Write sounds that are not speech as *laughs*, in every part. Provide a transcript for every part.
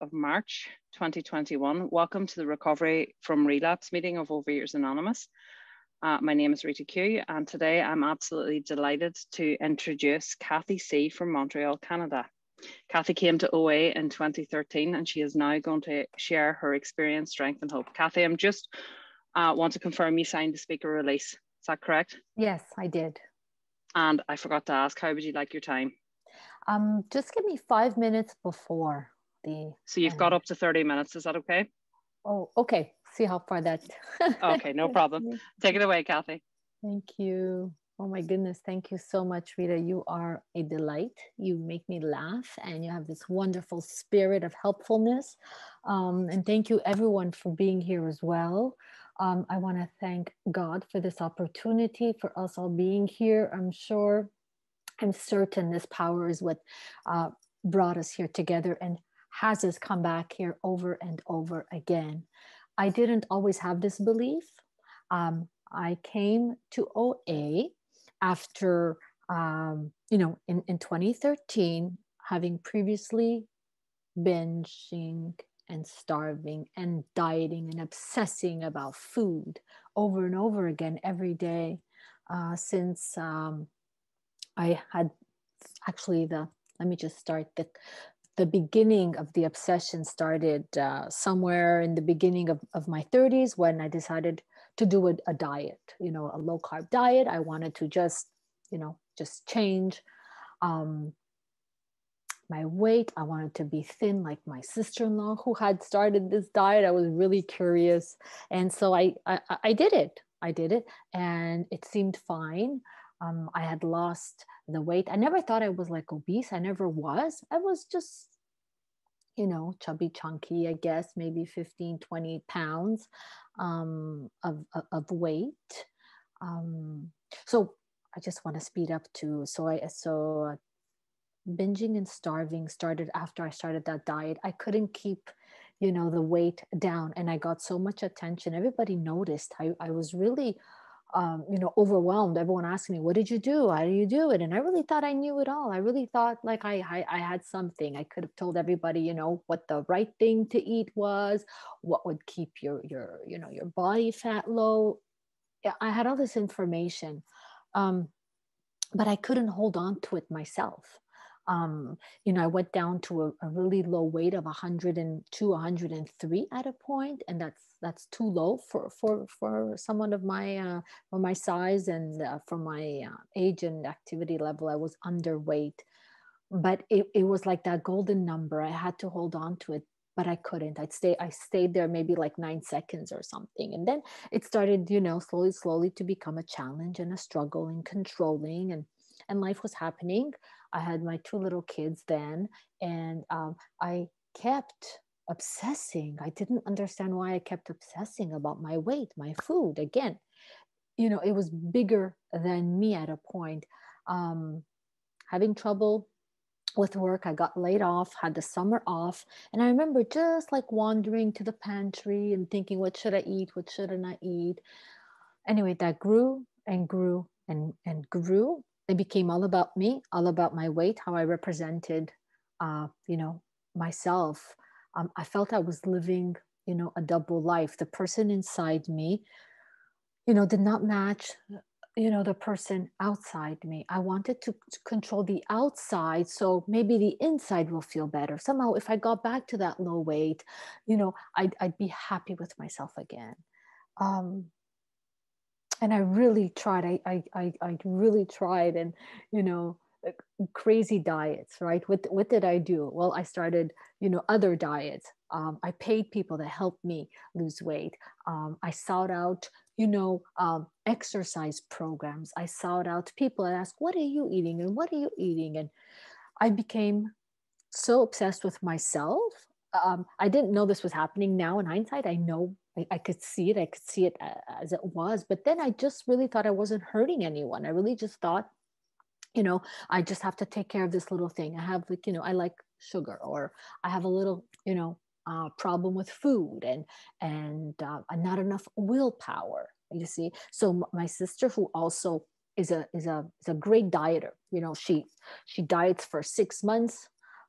of March 2021. Welcome to the Recovery from Relapse meeting of Overeaters Anonymous. Uh, my name is Rita Q, and today I'm absolutely delighted to introduce Cathy C from Montreal, Canada. Cathy came to OA in 2013, and she is now going to share her experience, strength, and hope. Cathy, I'm just uh, want to confirm you signed the speaker release. Is that correct? Yes, I did. And I forgot to ask, how would you like your time? Um, just give me five minutes before the. So you've uh, got up to 30 minutes. Is that okay? Oh, okay. See how far that. *laughs* okay, no problem. Take it away, Cathy. Thank you. Oh my goodness. Thank you so much, Rita. You are a delight. You make me laugh and you have this wonderful spirit of helpfulness. Um, and thank you, everyone, for being here as well. Um, I want to thank God for this opportunity, for us all being here. I'm sure, I'm certain this power is what uh, brought us here together and has this come back here over and over again. I didn't always have this belief. Um, I came to OA after, um, you know, in, in 2013, having previously binging and starving and dieting and obsessing about food over and over again every day uh, since um, I had actually the let me just start the the beginning of the obsession started uh, somewhere in the beginning of, of my 30s when I decided to do a, a diet, you know, a low carb diet. I wanted to just, you know, just change. Um, my weight. I wanted to be thin like my sister-in-law who had started this diet. I was really curious. And so I, I, I did it. I did it and it seemed fine. Um, I had lost the weight. I never thought I was like obese. I never was. I was just, you know, chubby, chunky, I guess, maybe 15, 20 pounds um, of, of weight. Um, so I just want to speed up to, so I, so binging and starving started after I started that diet. I couldn't keep, you know, the weight down and I got so much attention. Everybody noticed. I, I was really, um, you know, overwhelmed. Everyone asked me, what did you do? How do you do it? And I really thought I knew it all. I really thought like I, I, I had something. I could have told everybody, you know, what the right thing to eat was, what would keep your, your, you know, your body fat low. Yeah, I had all this information. Um, but I couldn't hold on to it myself um, you know, I went down to a, a, really low weight of 102, 103 at a point, and that's that's too low for for for someone of my uh, for my size and uh, for my uh, age and activity level. I was underweight, but it, it was like that golden number. I had to hold on to it, but I couldn't. I'd stay. I stayed there maybe like nine seconds or something, and then it started, you know, slowly, slowly to become a challenge and a struggle and controlling and and life was happening I had my two little kids then, and um, I kept obsessing. I didn't understand why I kept obsessing about my weight, my food. Again, you know, it was bigger than me at a point. Um, having trouble with work, I got laid off, had the summer off. And I remember just like wandering to the pantry and thinking, what should I eat? What shouldn't I eat? Anyway, that grew and grew and, and grew it became all about me, all about my weight, how I represented, uh, you know, myself. Um, I felt I was living, you know, a double life. The person inside me, you know, did not match, you know, the person outside me. I wanted to, to control the outside so maybe the inside will feel better. Somehow, if I got back to that low weight, you know, I'd, I'd be happy with myself again. Um, and I really tried. I, I, I, really tried, and you know, crazy diets. Right? What, what did I do? Well, I started, you know, other diets. Um, I paid people to help me lose weight. Um, I sought out, you know, um, exercise programs. I sought out people and asked, "What are you eating?" and "What are you eating?" and I became so obsessed with myself. Um, I didn't know this was happening. Now, in hindsight, I know I, I, could see it. I could see it as it was. But then I just really thought I wasn't hurting anyone. I really just thought, you know, I just have to take care of this little thing. I have like, you know, I like sugar or I have a little, you know, uh, problem with food and and uh, not enough willpower. You see, so my sister who also is a is a is a great dieter. You know, she she diets for six months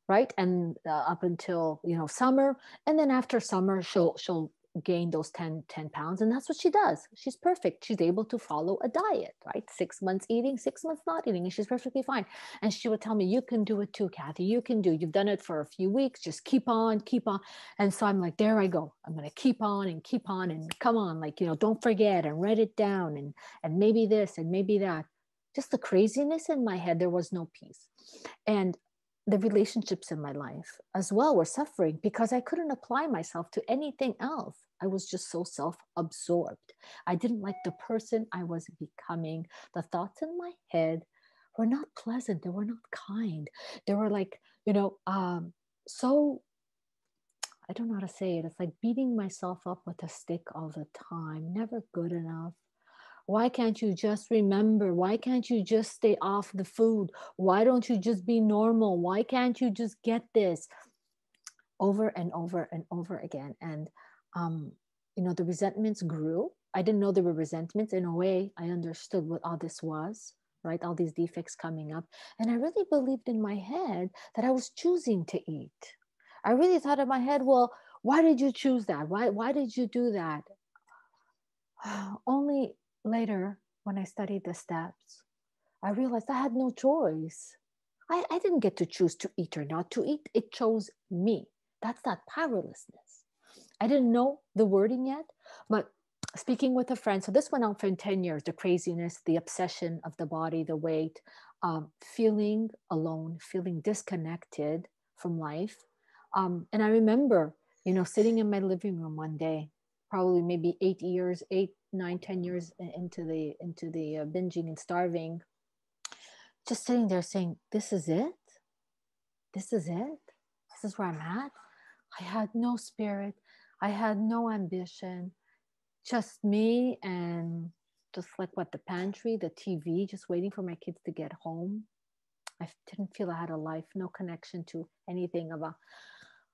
right and uh, up until you know summer and then after summer she'll she'll gain those 10 10 pounds and that's what she does. She's perfect. She's able to follow a diet right? Six months eating six months not eating and she's perfectly fine. And she would tell me you can do it too cathy. You can do you've done it for a few weeks. Just keep on keep on. And so i'm like there i go. I'm going to keep on and keep on and come on like you know don't forget and write it down and and maybe this and maybe that. Just the craziness in my head there was no peace. And the relationships in my life as well were suffering because I couldn't apply myself to anything else. I was just so self absorbed. I didn't like the person I was becoming. The thoughts in my head were not pleasant, they were not kind. They were like, you know, um, so I don't know how to say it. It's like beating myself up with a stick all the time, never good enough, why can't you just remember? Why can't you just stay off the food? Why don't you just be normal? Why can't you just get this? Over and over and over again. And, um, you know, the resentments grew. I didn't know there were resentments. In a way, I understood what all this was, right? All these defects coming up. And I really believed in my head that I was choosing to eat. I really thought in my head, well, why did you choose that? Why, why did you do that? *sighs* Only later, when I studied the steps, I realized I had no choice. I, I didn't get to choose to eat or not to eat. It chose me. That's that powerlessness. I didn't know the wording yet, but speaking with a friend, so this went on for 10 years the craziness, the obsession of the body, the weight, um, feeling alone, feeling disconnected from life. Um, and I remember, you know, sitting in my living room one day, probably maybe eight years, eight, nine, ten years into the into the uh, binging and starving, just sitting there saying, "This is it. This is it. This is where I'm at." I had no spirit. I had no ambition. Just me and just like what the pantry, the TV, just waiting for my kids to get home. I didn't feel I had a life, no connection to anything of a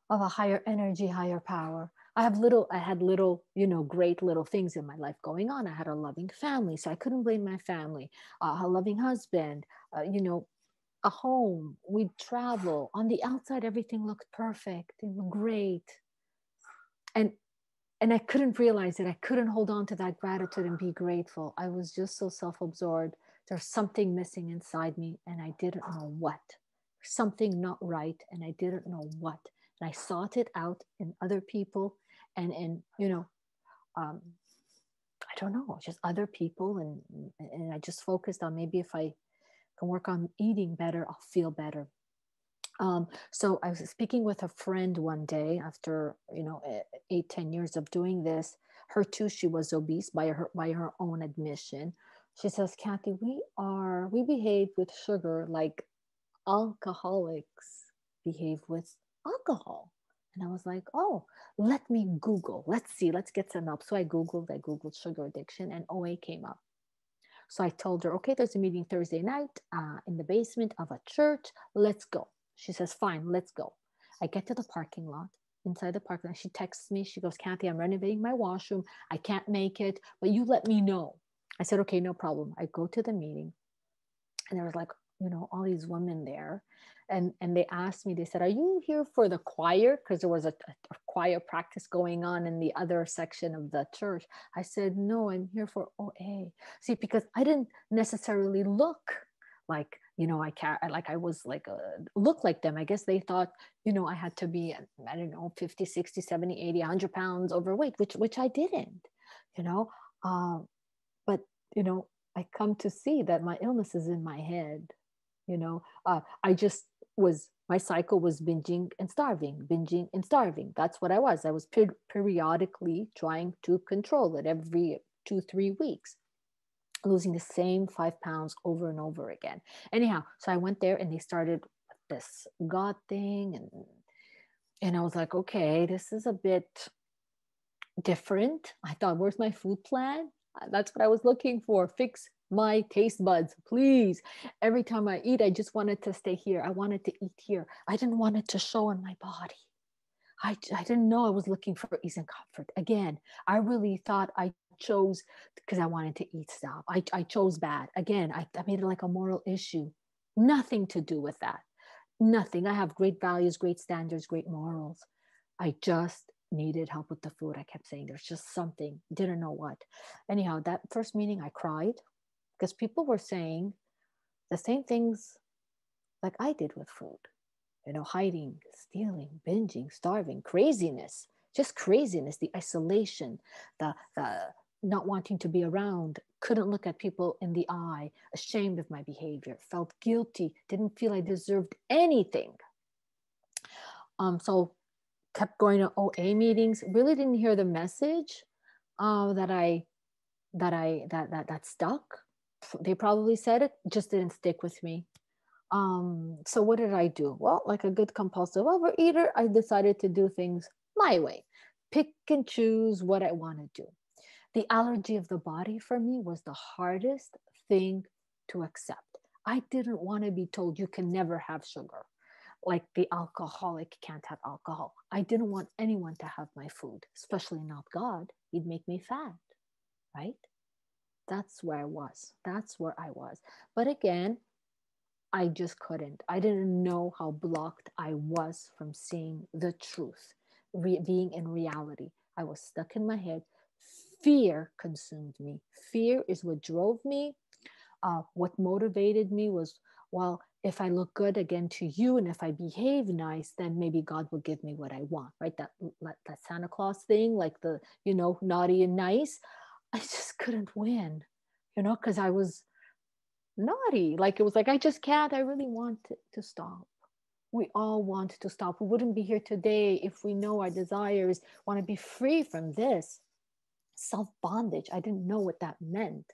of a higher energy, higher power. I have little, I had little, you know, great little things in my life going on. I had a loving family, so I couldn't blame my family. Uh, a loving husband, uh, you know, a home. We'd travel. On the outside, everything looked perfect. It was great, and and I couldn't realize it. I couldn't hold on to that gratitude and be grateful. I was just so self-absorbed. There's something missing inside me, and I didn't know what. Something not right, and I didn't know what and I sought it out in other people and in, you know, um, I don't know, just other people. And, and I just focused on maybe if I can work on eating better, I'll feel better. Um, so I was speaking with a friend one day after, you know, eight ten years of doing this. Her too, she was obese by her, by her own admission. She says, Cathy, we are, we behave with sugar like alcoholics behave with alcohol. And I was like, oh, let me Google. Let's see, let's get some help. So I Googled, I Googled sugar addiction and OA came up. So I told her, okay, there's a meeting Thursday night uh, in the basement of a church. Let's go. She says, fine, let's go. I get to the parking lot. Inside the parking lot, she texts me. She goes, Cathy, I'm renovating my washroom. I can't make it, but you let me know. I said, okay, no problem. I go to the meeting. And there was like, you know, all these women there. And and they asked me they said are you here for the choir? Because there was a, a, choir practice going on in the other section of the church. I said no i'm here for oa see because i didn't necessarily look like you know i can't like i was like a, uh, look like them. I guess they thought you know i had to be i don't know 50 60 70 80 100 pounds overweight which which i didn't you know? Um, but you know i come to see that my illness is in my head you know uh, i just was my cycle was binging and starving, binging and starving. That's what I was. I was per- periodically trying to control it every two, three weeks, losing the same five pounds over and over again. Anyhow, so I went there and they started this God thing and and I was like, okay, this is a bit different. I thought, where's my food plan? That's what I was looking for. Fix my taste buds, please. Every time I eat, I just wanted to stay here. I wanted to eat here. I didn't want it to show on my body. I, I didn't know I was looking for ease and comfort. Again, I really thought I chose because I wanted to eat stuff. I, I chose bad. Again, I, I made it like a moral issue. Nothing to do with that. nothing. I have great values, great standards, great morals. I just needed help with the food. I kept saying there's just something, didn't know what. Anyhow, that first meeting, I cried because people were saying the same things like I did with food you know, hiding, stealing, binging, starving, craziness, just craziness, the isolation, the, the not wanting to be around, couldn't look at people in the eye, ashamed of my behavior, felt guilty, didn't feel I deserved anything. Um, so kept going to OA meetings, really didn't hear the message uh, that I that I that that that stuck. They probably said it, just didn't stick with me. Um, so what did I do? Well, like a good compulsive overeater, I decided to do things my way, pick and choose what I want to do. The allergy of the body for me was the hardest thing to accept. I didn't want to be told you can never have sugar, like the alcoholic can't have alcohol. I didn't want anyone to have my food, especially not God. He'd make me fat, right? That's where I was. That's where I was. But again, I just couldn't. I didn't know how blocked I was from seeing the truth, re- being in reality. I was stuck in my head. Fear consumed me. Fear is what drove me. Uh, what motivated me was, well, if I look good again to you and if I behave nice, then maybe God will give me what I want, right? That, that Santa Claus thing, like the, you know, naughty and nice. I just couldn't win, you know, because I was naughty. Like it was like, I just can't, I really want to, to stop. We all want to stop. We wouldn't be here today if we know our desires want to be free from this self bondage. I didn't know what that meant.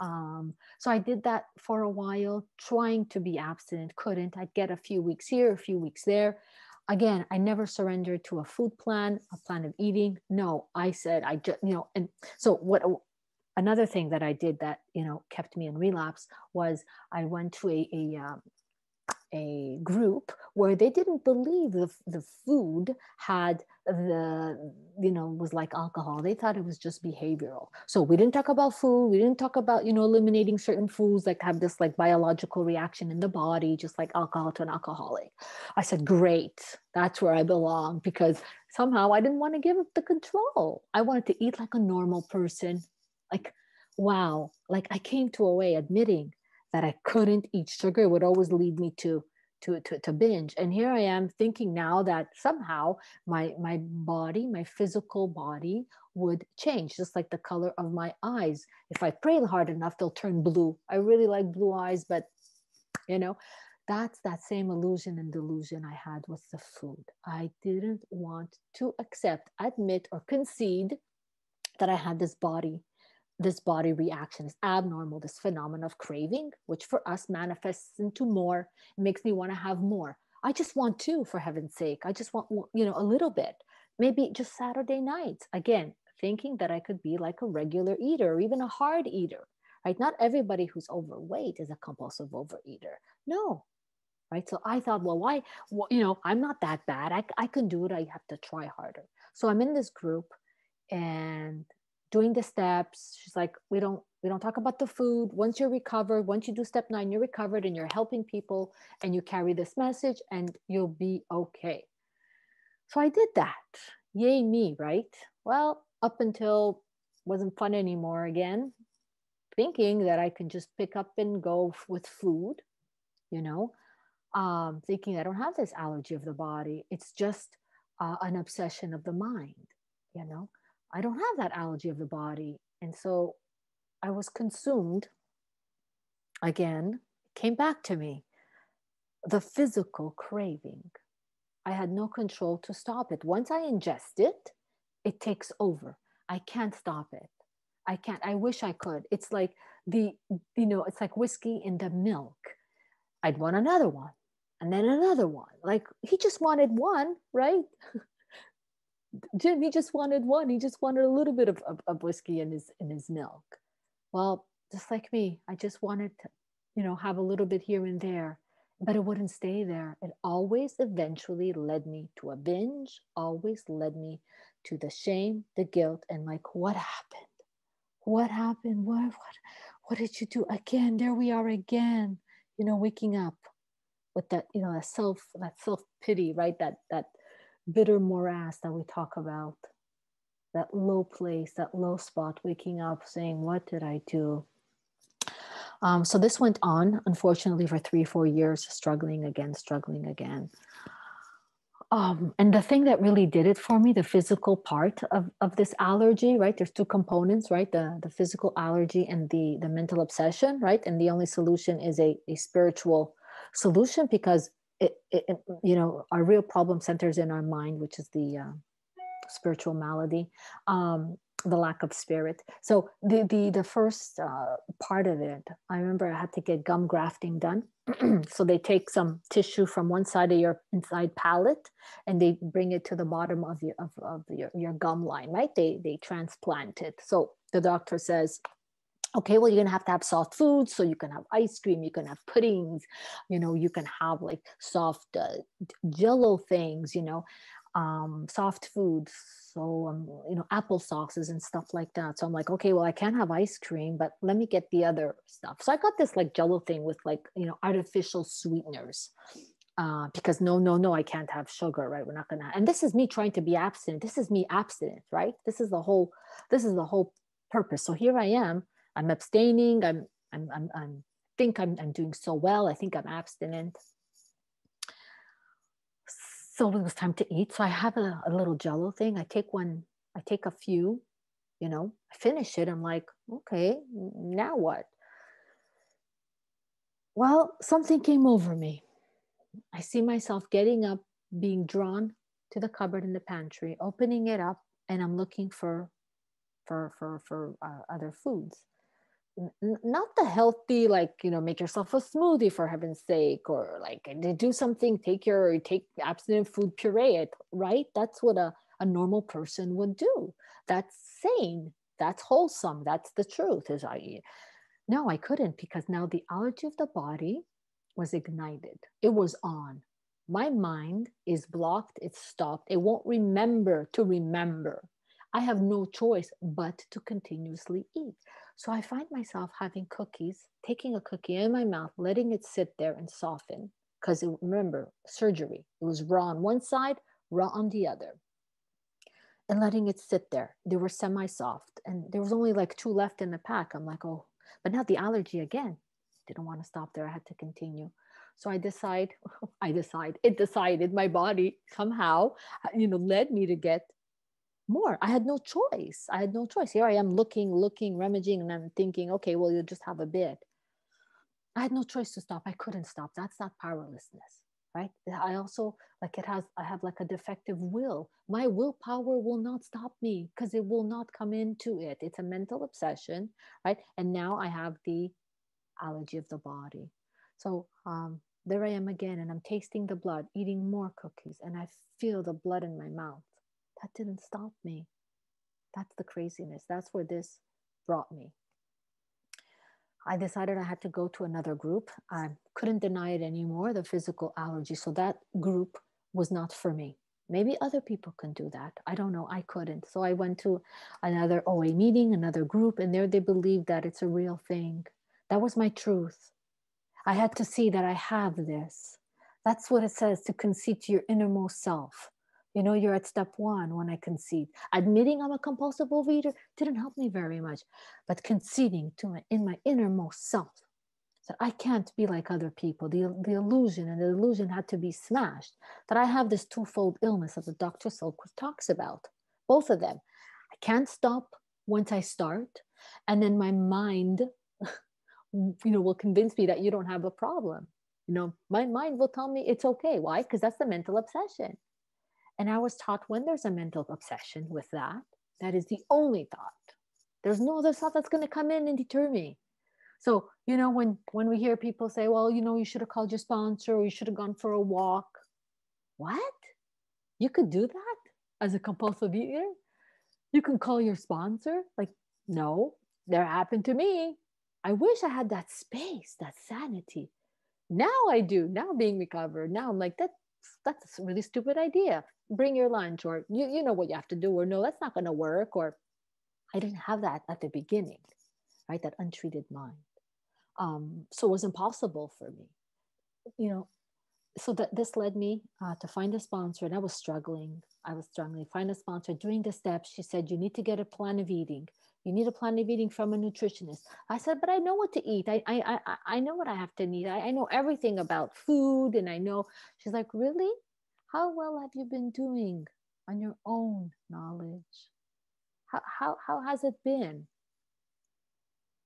Um, so I did that for a while, trying to be abstinent, couldn't. I'd get a few weeks here, a few weeks there. Again, I never surrendered to a food plan, a plan of eating. No, I said, I just, you know, and so what another thing that I did that you know kept me in relapse was I went to a a, um, a group where they didn't believe the the food had the you know was like alcohol. They thought it was just behavioral. So we didn't talk about food. We didn't talk about you know eliminating certain foods that have this like biological reaction in the body, just like alcohol to an alcoholic. I said, great, that's where I belong because somehow I didn't want to give up the control. I wanted to eat like a normal person like wow like i came to OA admitting that i couldn't eat. Sugar it would always lead me to to, to, to binge. And here i am thinking now that somehow my my body my physical body would change just like the color of my eyes. If i pray hard enough they'll turn blue. I really like blue eyes but you know that's that same illusion and delusion i had with the food. I didn't want to accept admit or concede that i had this body this body reaction is abnormal, this phenomenon of craving, which for us manifests into more, makes me want to have more. I just want to, for heaven's sake. I just want, you know, a little bit. Maybe just Saturday nights. Again, thinking that I could be like a regular eater or even a hard eater, right? Not everybody who's overweight is a compulsive overeater. No, right? So I thought, well, why, well, you know, I'm not that bad. I, I can do it. I have to try harder. So I'm in this group and doing the steps. She's like we don't we don't talk about the food. Once you're recovered once you do step nine you're recovered and you're helping people and you carry this message and you'll be okay. So i did that. Yay me right? Well up until wasn't fun anymore again thinking that i can just pick up and go with food you know? Um, thinking i don't have this allergy of the body. It's just uh, an obsession of the mind you know I don't have that allergy of the body. And so I was consumed again, came back to me the physical craving. I had no control to stop it. Once I ingest it, it takes over. I can't stop it. I can't. I wish I could. It's like the, you know, it's like whiskey in the milk. I'd want another one and then another one. Like he just wanted one, right? *laughs* Jim, he just wanted one. He just wanted a little bit of, of, of, whiskey in his in his milk. Well, just like me, I just wanted to, you know, have a little bit here and there, but it wouldn't stay there. It always eventually led me to a binge, always led me to the shame, the guilt, and like, what happened? What happened? What what what did you do again? There we are again, you know, waking up with that you know that self that self pity right that that bitter morass that we talk about that low place that low spot waking up saying what did i do? Um, so this went on unfortunately for three four years struggling again struggling again. Um, and the thing that really did it for me the physical part of, of this allergy right? There's two components right? The, the physical allergy and the the mental obsession right? And the only solution is a, a spiritual solution because it, you know our real problem centers in our mind which is the uh, spiritual malady um, the lack of spirit. So the the, the first uh, part of it i remember i had to get gum grafting done. *clears throat* So they take some tissue from one side of your inside palate and they bring it to the bottom of your of, of your, your gum line right? They they transplant it. So the doctor says okay well you're gonna have to have soft foods so you can have ice cream you can have puddings you know you can have like soft uh, jello things you know um, soft foods so um, you know apple sauces and stuff like that. So i'm like okay well i can't have ice cream but let me get the other stuff. So i got this like jello thing with like you know artificial sweeteners uh, because no no no i can't have sugar right? We're not gonna and this is me trying to be abstinent. This is me abstinent right? This is the whole this is the whole purpose. So here i am I'm abstaining. I'm, I'm, I'm, I'm think I'm, I'm doing so well. I think I'm abstinent. So it was time to eat. So I have a, a little jello thing. I take one, I take a few, you know, I finish it. I'm like, okay, now what? Well, something came over me. I see myself getting up, being drawn to the cupboard in the pantry, opening it up, and I'm looking for for for for uh, other foods not the healthy like you know make yourself a smoothie for heaven's sake or like do something take your take abstinent food puree it right? That's what a, a normal person would do. That's sane. That's wholesome. That's the truth is i no i couldn't because now the allergy of the body was ignited. It was on. My mind is blocked. It's stopped. It won't remember to remember. I have no choice but to continuously eat so I find myself having cookies, taking a cookie in my mouth, letting it sit there and soften. Because remember, surgery, it was raw on one side, raw on the other. And letting it sit there. They were semi soft. And there was only like two left in the pack. I'm like, oh, but now the allergy again. Didn't want to stop there. I had to continue. So I decide, *laughs* I decide, it decided my body somehow, you know, led me to get more. I had no choice. I had no choice. Here I am looking, looking, rummaging, and I'm thinking, okay, well, you just have a bit. I had no choice to stop. I couldn't stop. That's not powerlessness, right? I also, like, it has, I have like a defective will. My willpower will not stop me because it will not come into it. It's a mental obsession, right? And now I have the allergy of the body. So, um, there I am again, and I'm tasting the blood, eating more cookies, and I feel the blood in my mouth that didn't stop me. That's the craziness. That's where this brought me. I decided I had to go to another group. I couldn't deny it anymore, the physical allergy. So that group was not for me. Maybe other people can do that. I don't know. I couldn't. So I went to another OA meeting, another group, and there they believed that it's a real thing. That was my truth. I had to see that I have this. That's what it says to concede to your innermost self. You know, you're at step one when I concede. Admitting I'm a compulsive overeater didn't help me very much, but conceding to my in my innermost self that I can't be like other people. The, the illusion and the illusion had to be smashed. That I have this twofold illness that the Dr. Silkworth talks about. Both of them. I can't stop once I start, and then my mind, *laughs* you know, will convince me that you don't have a problem. You know, my mind will tell me it's okay. Why? Because that's the mental obsession. And I was taught when there's a mental obsession with that, that is the only thought. There's no other thought that's going to come in and deter me. So, you know, when when we hear people say, well, you know, you should have called your sponsor or you should have gone for a walk. What? You could do that as a compulsive eater? You can call your sponsor? Like, no, that happened to me. I wish I had that space, that sanity. Now I do. Now being recovered. Now I'm like, that that's a really stupid idea. Bring your lunch, or you, you know what you have to do, or no, that's not going to work. Or I didn't have that at the beginning, right? That untreated mind. Um, so it was impossible for me. You know, so that this led me uh, to find a sponsor and i was struggling i was struggling find a sponsor during the steps she said you need to get a plan of eating you need a plan of eating from a nutritionist. I said but i know what to eat. I i i, I know what i have to eat I, I know everything about food and i know she's like really? How well have you been doing on your own knowledge? How how, how has it been?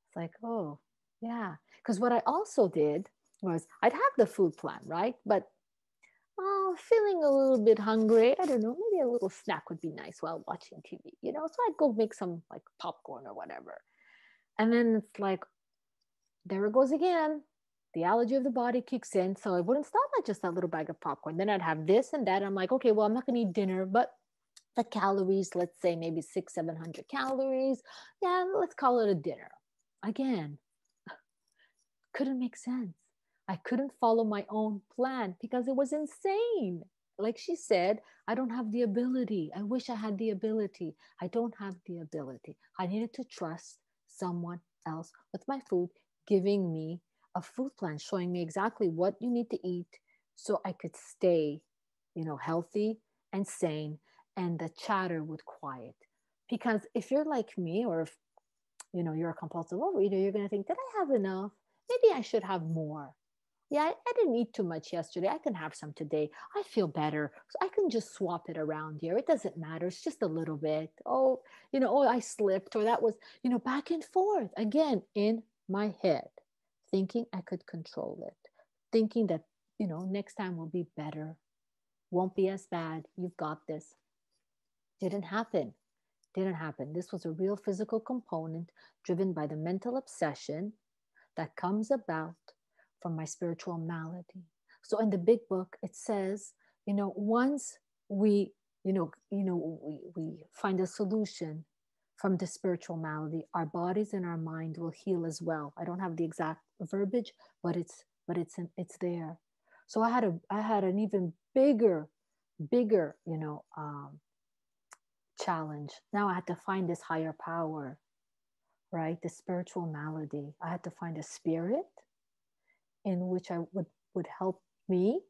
It's like oh yeah. Because what i also did was I'd have the food plan, right? But oh, feeling a little bit hungry. I don't know, maybe a little snack would be nice while watching TV, you know? So I'd go make some like popcorn or whatever. And then it's like, there it goes again. The allergy of the body kicks in. So I wouldn't stop at just that little bag of popcorn. Then I'd have this and that. I'm like, okay, well, I'm not gonna eat dinner, but the calories, let's say maybe six, 700 calories. Yeah, let's call it a dinner. Again, *laughs* couldn't make sense I couldn't follow my own plan because it was insane. Like she said, I don't have the ability. I wish I had the ability. I don't have the ability. I needed to trust someone else with my food, giving me a food plan, showing me exactly what you need to eat so I could stay, you know, healthy and sane and the chatter would quiet. Because if you're like me or if you know you're a compulsive overeater, you're gonna think, did I have enough? Maybe I should have more yeah, I, I, didn't eat too much yesterday. I can have some today. I feel better. So I can just swap it around here. It doesn't matter. It's just a little bit. Oh, you know, oh, I slipped, or that was, you know, back and forth again in my head, thinking I could control it, thinking that, you know, next time will be better, won't be as bad. You've got this. Didn't happen. Didn't happen. This was a real physical component driven by the mental obsession that comes about from my spiritual malady. So in the big book, it says, you know, once we, you know, you know, we, we find a solution from the spiritual malady, our bodies and our mind will heal as well. I don't have the exact verbiage, but it's but it's it's there. So I had a I had an even bigger, bigger, you know, um, challenge. Now I had to find this higher power, right? The spiritual malady. I had to find a spirit in which I would, would help me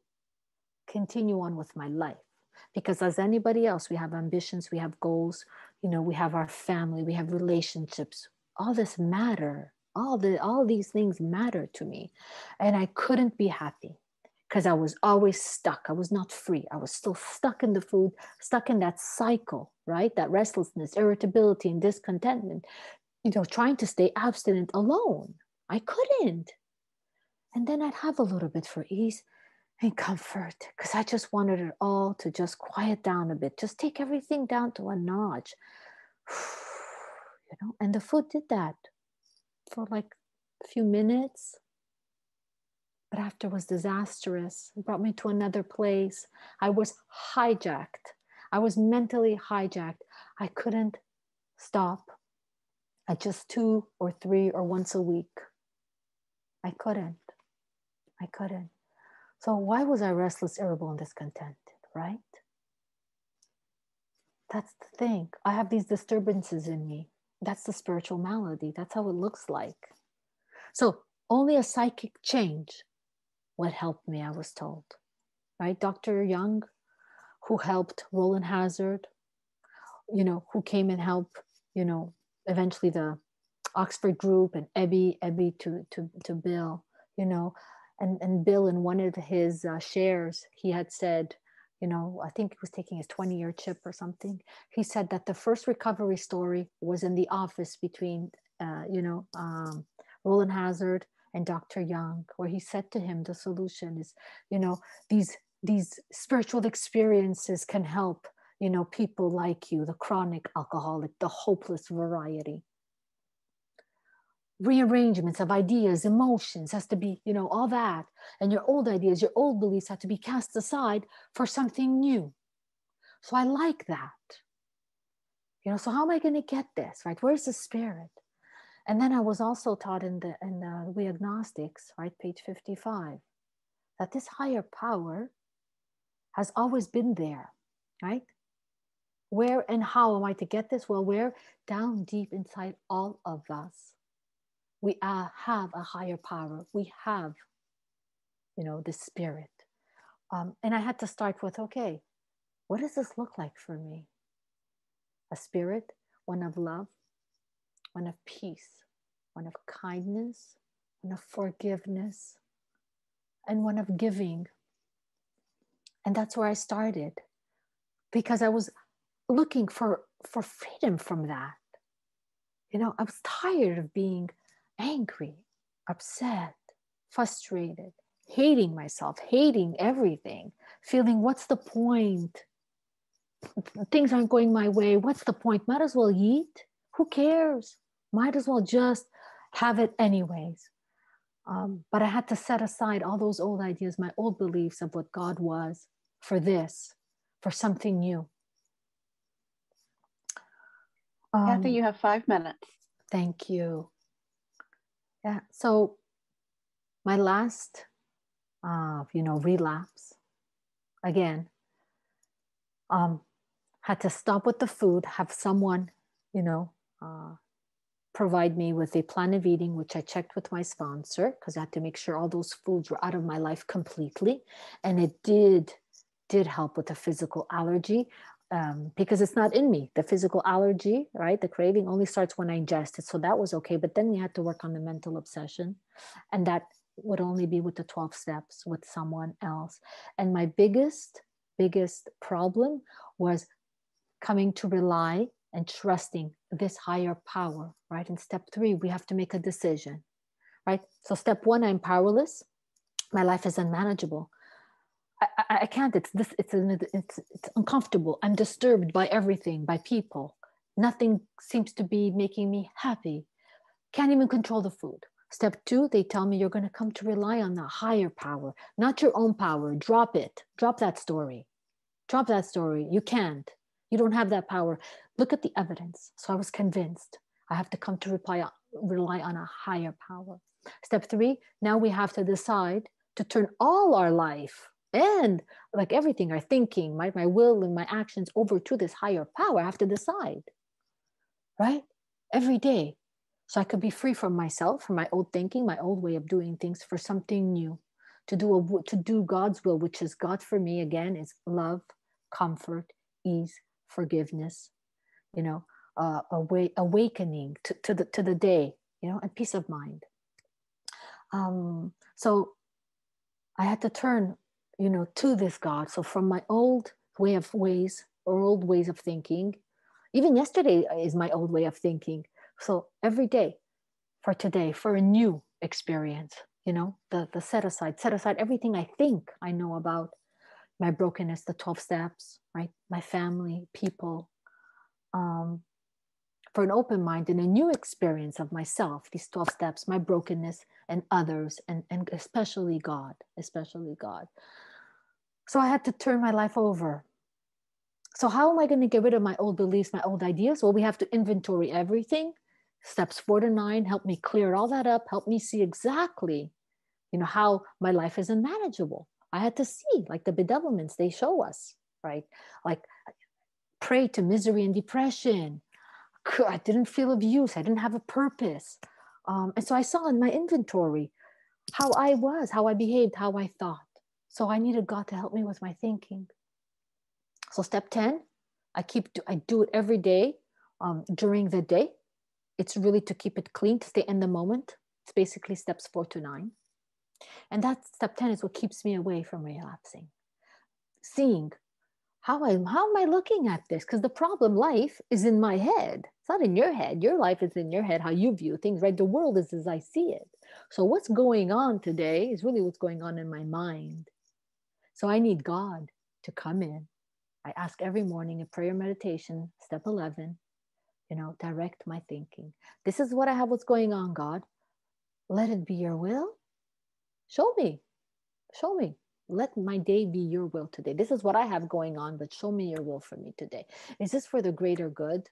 continue on with my life. Because as anybody else, we have ambitions, we have goals, you know, we have our family, we have relationships. All this matter. All the all these things matter to me. And I couldn't be happy because I was always stuck. I was not free. I was still stuck in the food, stuck in that cycle, right? That restlessness, irritability, and discontentment, you know, trying to stay abstinent alone. I couldn't. And then I'd have a little bit for ease and comfort because I just wanted it all to just quiet down a bit, just take everything down to a notch. *sighs* you know, and the food did that for like a few minutes. But after was disastrous. It brought me to another place. I was hijacked. I was mentally hijacked. I couldn't stop at just two or three or once a week. I couldn't. I couldn't. So why was I restless, irritable, and discontented, right? That's the thing. I have these disturbances in me. That's the spiritual malady. That's how it looks like. So only a psychic change would help me, I was told. Right? Dr. Jung, who helped Rowland Hazard, you know, who came and helped, you know, eventually the Oxford group and Ebby, Ebby to, to, to Bill, you know, and and Bill in one of his uh, shares he had said you know I think he was taking his 20 year chip or something he said that the first recovery story was in the office between uh, you know um, Rowland Hazard and Dr. Jung where he said to him the solution is you know these these spiritual experiences can help you know people like you the chronic alcoholic the hopeless variety rearrangements of ideas, emotions has to be, you know, all that. And your old ideas, your old beliefs have to be cast aside for something new. So I like that. You know, so how am I going to get this, right? Where's the spirit? And then I was also taught in the in the We Agnostics, right, page 55, that this higher power has always been there, right? Where and how am I to get this? Well, where? Down deep inside all of us we are, have a higher power. We have, you know, the spirit. Um, and I had to start with okay, what does this look like for me? A spirit, one of love, one of peace, one of kindness, one of forgiveness, and one of giving. And that's where I started because I was looking for, for freedom from that. You know, I was tired of being angry, upset, frustrated, hating myself, hating everything, feeling what's the point? Things aren't going my way. What's the point? Might as well eat. Who cares? Might as well just have it anyways. Um, but I had to set aside all those old ideas, my old beliefs of what God was for this, for something new. Um, Cathy, you have five minutes. Thank you. Yeah. So my last, uh, you know, relapse again. Um, had to stop with the food, have someone, you know, uh, provide me with a plan of eating, which I checked with my sponsor because I had to make sure all those foods were out of my life completely. And it did did help with the physical allergy um, because it's not in me. The physical allergy, right? The craving only starts when I ingest it. So that was okay. But then we had to work on the mental obsession. And that would only be with the 12 steps with someone else. And my biggest, biggest problem was coming to rely and trusting this higher power, right? In step three, we have to make a decision, right? So, step one, I'm powerless. My life is unmanageable. I, I, can't. It's this. It's, an, it's it's uncomfortable. I'm disturbed by everything, by people. Nothing seems to be making me happy. Can't even control the food. Step two, they tell me you're going to come to rely on the higher power, not your own power. Drop it. Drop that story. Drop that story. You can't. You don't have that power. Look at the evidence. So I was convinced I have to come to reply, rely on a higher power. Step three, now we have to decide to turn all our life and like everything, our thinking, my, my will and my actions over to this higher power. I have to decide, right? Every day. So I could be free from myself, from my old thinking, my old way of doing things for something new, to do a, to do God's will, which is God for me again is love, comfort, ease, forgiveness, you know, uh, awa- awakening to, to the to the day, you know, and peace of mind. Um, so I had to turn, you know, to this God. So from my old way of ways or old ways of thinking, even yesterday is my old way of thinking. So every day for today, for a new experience, you know, the the set aside, set aside everything I think I know about my brokenness, the 12 steps, right? My family, people, um, for an open mind and a new experience of myself, these 12 steps, my brokenness and others, and, and especially God, especially God. So I had to turn my life over. So, how am I going to get rid of my old beliefs, my old ideas? Well, we have to inventory everything. Steps four to nine help me clear all that up, help me see exactly, you know, how my life is unmanageable. I had to see, like the bedevilments they show us, right? Like prey to misery and depression. I didn't feel of use. I didn't have a purpose. Um, and so I saw in my inventory how I was, how I behaved, how I thought. So I needed God to help me with my thinking. So step 10, I keep I do it every day um, during the day. It's really to keep it clean, to stay in the moment. It's basically steps four to nine. And that step 10 is what keeps me away from relapsing. Seeing how I how am I looking at this? Because the problem life is in my head. It's not in your head. Your life is in your head, how you view things, right? The world is as I see it. So what's going on today is really what's going on in my mind. So I need God to come in. I ask every morning in prayer meditation, step 11, you know, direct my thinking. This is what I have, what's going on, God. Let it be your will. Show me. Show me let my day be your will today. This is what I have going on, but show me your will for me today. Is this for the greater good?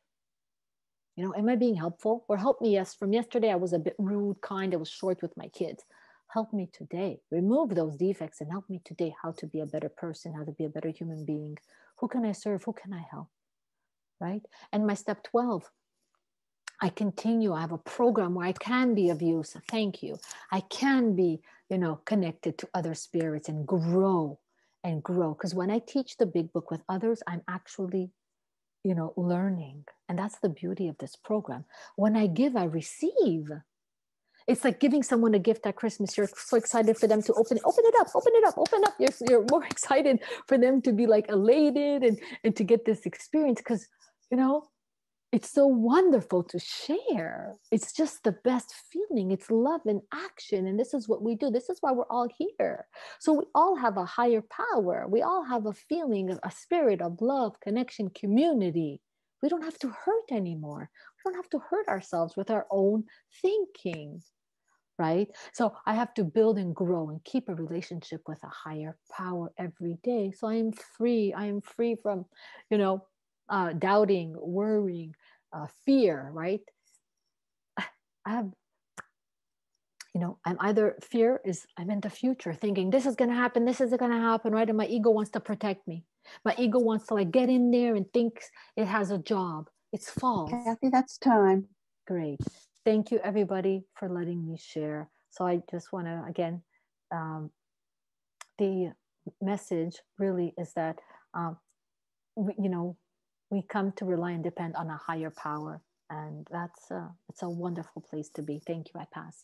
You know, am I being helpful? Or help me, yes, from yesterday I was a bit rude, kind, I was short with my kids. Help me today. Remove those defects and help me today how to be a better person, how to be a better human being. Who can I serve? Who can I help? Right? And my step 12, I continue. I have a program where I can be of use. Thank you. I can be, you know, connected to other spirits and grow and grow. Because when I teach the big book with others, I'm actually, you know, learning. And that's the beauty of this program. When I give, I receive. It's like giving someone a gift at Christmas. You're so excited for them to open it. Open it up, open it up, open up. You're, you're more *laughs* excited for them to be like elated and, and to get this experience because, you know, it's so wonderful to share. It's just the best feeling. It's love in action. And this is what we do. This is why we're all here. So we all have a higher power. We all have a feeling, of a spirit of love, connection, community. We don't have to hurt anymore. We don't have to hurt ourselves with our own thinking. Right. So I have to build and grow and keep a relationship with a higher power every day. So I am free. I am free from, you know, uh, doubting, worrying, uh, fear, right? I have, you know, I'm either fear is I'm in the future thinking this is going to happen, this is going to happen, right? And my ego wants to protect me. My ego wants to like get in there and thinks it has a job. It's false. Cathy, that's time. Great. Thank you, everybody, for letting me share. So I just want to, again, um, the message really is that, um, you know, we come to rely and depend on a higher power and that's it's a wonderful place to be. Thank you. I pass